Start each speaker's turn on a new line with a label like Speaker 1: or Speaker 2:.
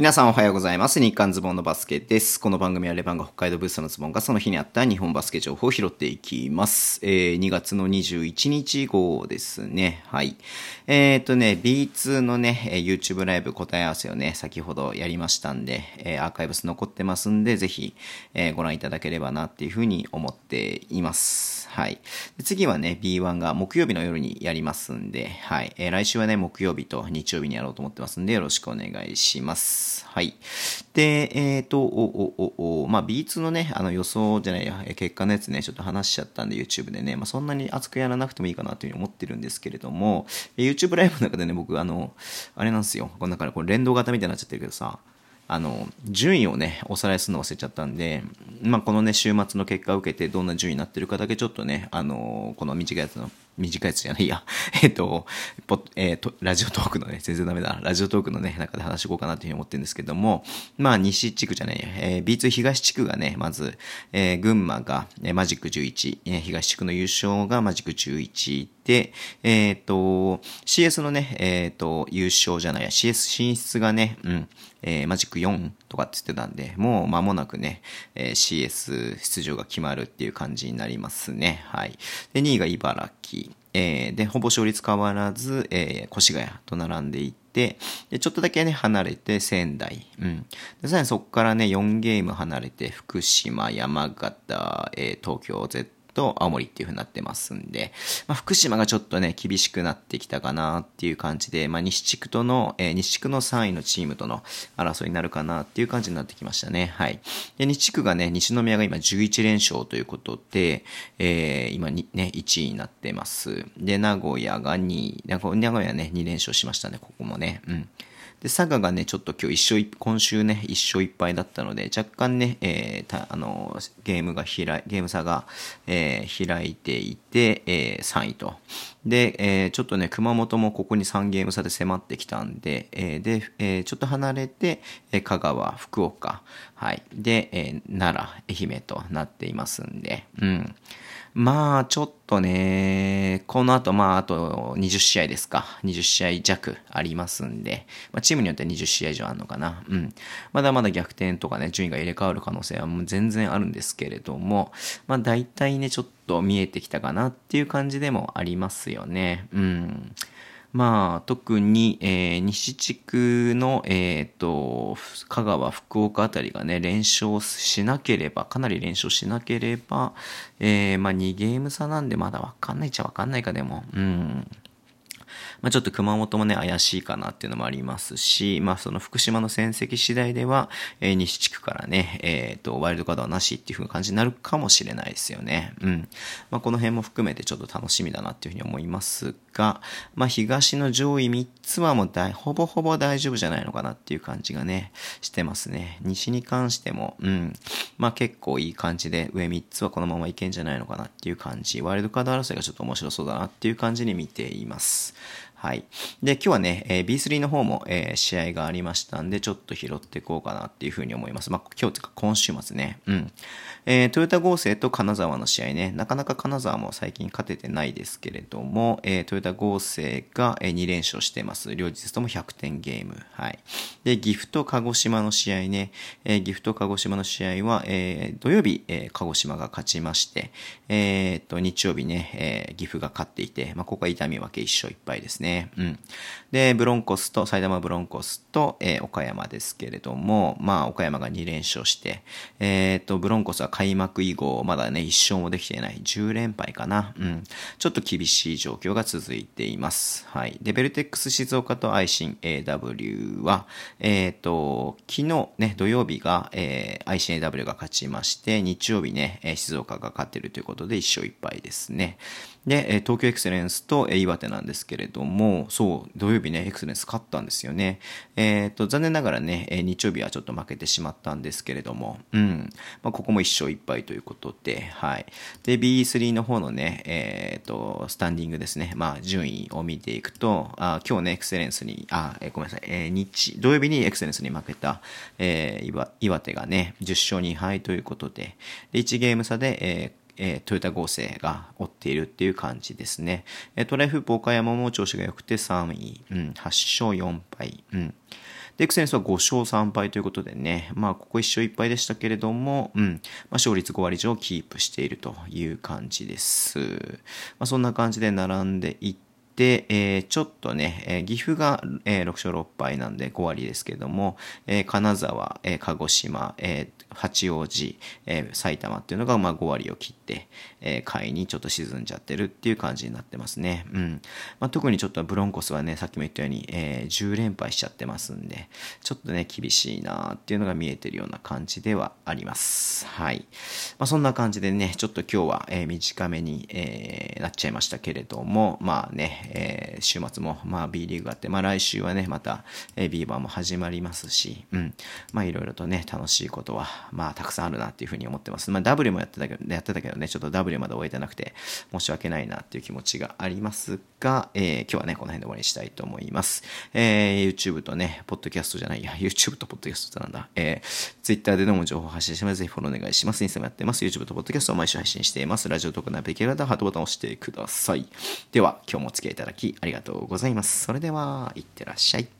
Speaker 1: 皆さんおはようございます。日刊ズボンのバスケです。この番組はレバンが北海道ブースのズボンがその日にあった日本バスケ情報を拾っていきます。えー、2月の21日号ですね。はい。えっ、ー、とね、B2 のね、YouTube ライブ答え合わせをね、先ほどやりましたんで、えー、アーカイブス残ってますんで、ぜひ、えー、ご覧いただければなっていうふうに思っています。はい。次はね、B1 が木曜日の夜にやりますんで、はい。えー、来週はね、木曜日と日曜日にやろうと思ってますんで、よろしくお願いします。。はい。で、えっ、ー、と、お、お、お、おまあ、B2 のね、あの予想じゃないや、結果のやつね、ちょっと話しちゃったんで YouTube でね、まあ、そんなに熱くやらなくてもいいかなというふうに思ってるんですけれども、YouTube ライブの中でね、僕、あの、あれなんですよ。この中でこれ連動型みたいになっちゃってるけどさ、あの、順位をね、おさらいするの忘れちゃったんで、まあ、このね、週末の結果を受けてどんな順位になってるかだけちょっとね、あの、この短いやつの短いやつじゃないや。えっと、ポえー、と、ラジオトークのね、全然ダメだ。ラジオトークのね、中で話していこうかなというふうに思ってるんですけども、まあ、西地区じゃないや、えー、B2 東地区がね、まず、えー、群馬が、えー、マジック11、えー、東地区の優勝がマジック11で、えっ、ー、と、CS のね、えっ、ー、と、優勝じゃないや、CS 進出がね、うん、えー、マジック4とかって言ってたんで、もう間もなくね、えー、CS 出場が決まるっていう感じになりますね。はい。で、2位が茨城。えー、で、ほぼ勝率変わらず、えー、越谷と並んでいって、で、ちょっとだけね、離れて仙台。うん。で、さらにそこからね、4ゲーム離れて、福島、山形、えー、東京 Z と青森っていう風になってますんで、まあ、福島がちょっとね、厳しくなってきたかなっていう感じで、まあ、西地区との、えー、西地区の3位のチームとの争いになるかなっていう感じになってきましたね。はい。で、西地区がね、西宮が今11連勝ということで、えー、今にね、1位になってます。で、名古屋が2位、名古屋ね、2連勝しましたね、ここもね。うん。で、佐賀がね、ちょっと今日一勝今週ね、一勝一敗だったので、若干ね、えー、あの、ゲームが開い、ゲーム差が、えー、開いていて、えー、3位と。で、えー、ちょっとね、熊本もここに3ゲーム差で迫ってきたんで、えー、で、えー、ちょっと離れて、え、香川、福岡、はい。で、え、奈良、愛媛となっていますんで、うん。まあ、ちょっとね、この後、まあ、あと20試合ですか。20試合弱ありますんで、まあ、チームによっては20試合以上あるのかな。うん。まだまだ逆転とかね、順位が入れ替わる可能性はもう全然あるんですけれども、まあ、大体ね、ちょっと見えてきたかなっていう感じでもありますよね。うん。まあ、特に、えー、西地区の、えっ、ー、と、香川、福岡あたりがね、連勝しなければ、かなり連勝しなければ、えー、まあ、2ゲーム差なんでまだわかんないっちゃわかんないか、でも。うん。まあ、ちょっと熊本もね、怪しいかなっていうのもありますし、まあ、その福島の戦績次第では、えー、西地区からね、えっ、ー、と、ワイルドカードはなしっていう風な感じになるかもしれないですよね。うん。まあ、この辺も含めてちょっと楽しみだなっていうふうに思いますが、まあ、東の上位3つはもう大、ほぼほぼ大丈夫じゃないのかなっていう感じがね、してますね。西に関しても、うん。まあ、結構いい感じで、上3つはこのままいけんじゃないのかなっていう感じ。ワイルドカード争いがちょっと面白そうだなっていう感じに見ています。はい。で、今日はね、えー、B3 の方も、えー、試合がありましたんで、ちょっと拾っていこうかなっていうふうに思います。まあ、今日というか今週末ね。うん。えー、トヨタ合成と金沢の試合ね、なかなか金沢も最近勝ててないですけれども、えー、トヨタ合成が、えー、2連勝してます。両日とも100点ゲーム。はい。で、岐阜と鹿児島の試合ね、えー、岐阜と鹿児島の試合は、えー、土曜日、えー、鹿児島が勝ちまして、えー、っと、日曜日ね、えー、岐阜が勝っていて、まあ、ここは痛み分け1勝1敗ですね。ね。うん。で、ブロンコスと、埼玉ブロンコスと、えー、岡山ですけれども、まあ、岡山が2連勝して、えっ、と、ブロンコスは開幕以後、まだね、1勝もできていない。10連敗かな。うん。ちょっと厳しい状況が続いています。はい。で、ベルテックス静岡と愛心 AW は、えっ、ー、と、昨日ね、土曜日が、えー、愛心 AW が勝ちまして、日曜日ね、静岡が勝ってるということで1勝1敗ですね。で、東京エクセレンスと岩手なんですけれども、もそう、土曜日ね、エクセレンス勝ったんですよね。えっ、ー、と、残念ながらね、え日曜日はちょっと負けてしまったんですけれども、うん。まあ、ここも1勝1敗ということで、はい。で、B3 の方のね、えっ、ー、と、スタンディングですね。まあ、順位を見ていくと、あ今日ね、エクセレンスに、あ、えー、ごめんなさい、えー、日、土曜日にエクセレンスに負けた、えー、岩手がね、10勝2敗ということで、で1ゲーム差で、えーえー、トヨタ合成が追っているっていう感じですね。えー、トライフープ岡山も調子が良くて3位、うん、8勝4敗、うん。で、エクセンスは5勝3敗ということでね、まあ、ここ1勝1敗でしたけれども、うん、まあ、勝率5割以上キープしているという感じです。まあ、そんな感じで並んでいって、で、えー、ちょっとね、えー、岐阜が、えー、6勝6敗なんで5割ですけども、え金沢、え鹿児島、え八王子、え埼玉っていうのがまあ5割を切って、え下位にちょっと沈んじゃってるっていう感じになってますね。うんまあ、特にちょっとブロンコスはね、さっきも言ったように、え10連敗しちゃってますんで、ちょっとね、厳しいなっていうのが見えてるような感じではあります。はい。まあ、そんな感じでね、ちょっと今日は、え短めに、えーなっちゃいましたけれども、まあね、えー、週末も、まあ、B リーグがあって、まあ、来週はね、また、えー、ビーバーも始まりますし、うん。まあ、いろいろとね、楽しいことは、まあ、たくさんあるなっていうふうに思ってます。まあ、W もやってたけど、やってたけどね、ちょっと W まで終えてなくて、申し訳ないなっていう気持ちがありますが、えー、今日はね、この辺で終わりにしたいと思います。えー、YouTube とね、ポッドキャストじゃないや、YouTube とポッドキャストってなんだ？えー、Twitter でのも情報発信してます。ぜひフォローお願いします。インスタもやってます。YouTube と Podcast を毎週配信しています。ラジオトークのアプリケーター、ハートボタンを押してください。では、今日もお付き合いいただきありがとうございます。それでは、いってらっしゃい。